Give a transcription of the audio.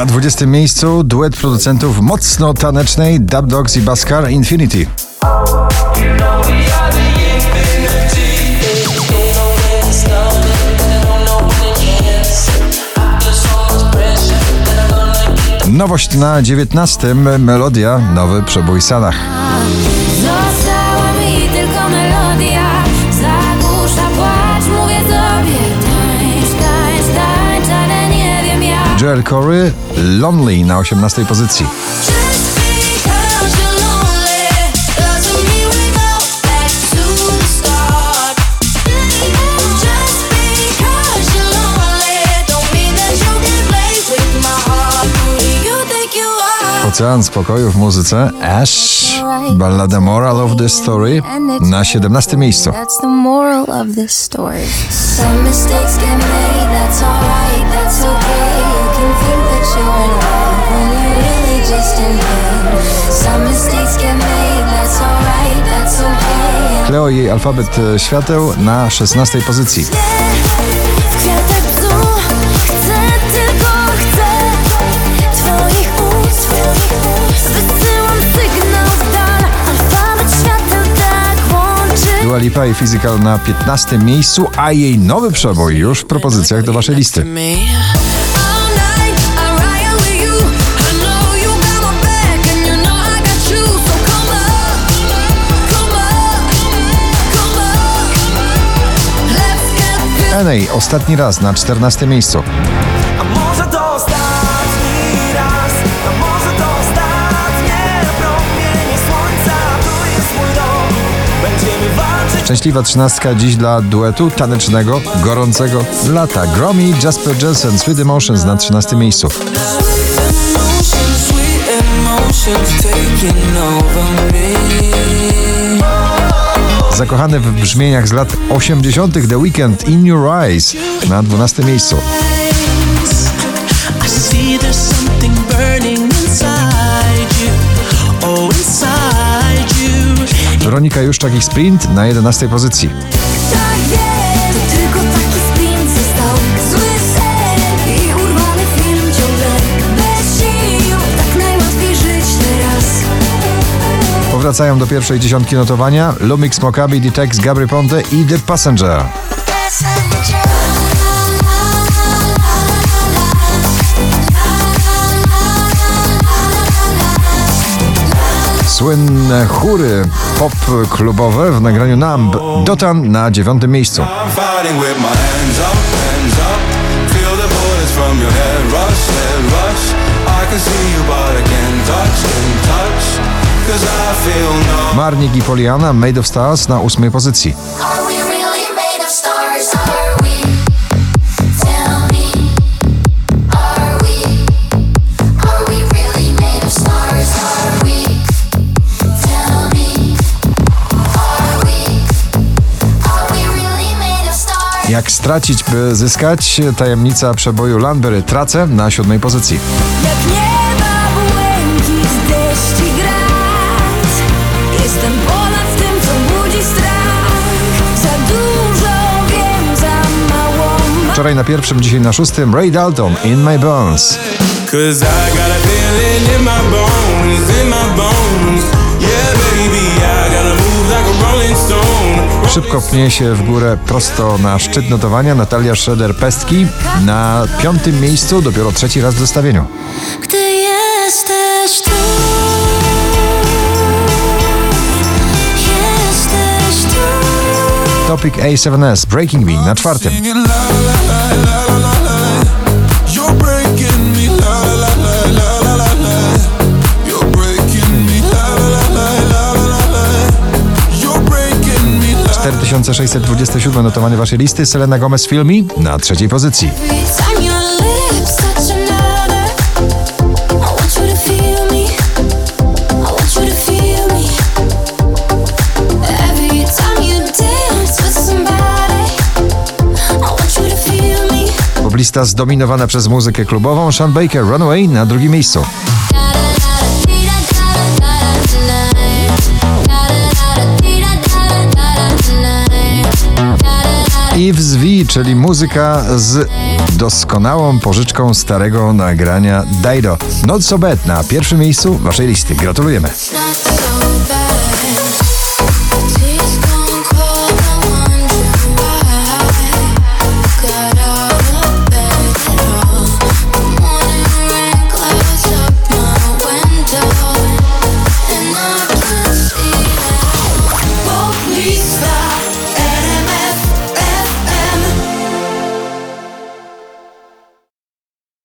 Na 20 miejscu duet producentów mocno tanecznej Dub Dogs i Baskar Infinity. Nowość na 19. Melodia, nowy przebój Sanach. Who do you think you are? Ocean spokoju w muzyce Ash, ballada Moral of the Story na 17. miejscu. That's the moral of this story. Some mistakes get made, that's alright, that's okay. You can think that you're in love when you're really just in pain. Some mistakes get made, that's alright, that's okay. Cleo i jej alfabet e, świateł na 16. pozycji. Tak Dua Lipa i Physical na 15. miejscu, a jej nowy przebój już w propozycjach do waszej listy. Enej, ostatni raz na 14. miejscu. A może to ostatni raz, a może to ostatnie promienie słońca, tu jest mój dom. Będziemy walczyć. Szczęśliwa trzynastka dziś dla duetu tanecznego, gorącego lata. Gromi Jasper Jensen, Sweet Emotions na 13. miejscu. Emotions, sweet emotions over me. Zakochany w brzmieniach z lat 80. The Weekend In Your Eyes na 12. miejscu. Oh. Weronika Juszczak i Sprint na 11. pozycji. Powracają do pierwszej dziesiątki notowania Lumix Mokabi, Ditex, Gabry Ponte i The Passenger. Słynne chóry pop klubowe w nagraniu Numb. Dotan na dziewiątym miejscu. Can see you, but Marnik i Poliana, Made of Stars na ósmej pozycji. Jak stracić, by zyskać? Tajemnica przeboju Landberry Tracę na siódmej pozycji. Wczoraj na pierwszym, dzisiaj na szóstym Ray Dalton, In My Bones. Cause I got a feeling in my bones, in my bones. Yeah, baby, I gotta move like a rolling stone. Szybko pnie się w górę prosto na szczyt notowania Natalia Schroeder-Pestki na piątym miejscu, dopiero trzeci raz w zestawieniu. Gdy jesteś tu la. You're breaking me la 4627 notowanie waszej listy, Selena Gomez Filmi na trzeciej pozycji. Me Poblista zdominowana przez muzykę klubową, Sean Baker Runaway na drugim miejscu. Eve's V, czyli muzyka z doskonałą pożyczką starego nagrania Dido. Not so bad na pierwszym miejscu waszej listy. Gratulujemy.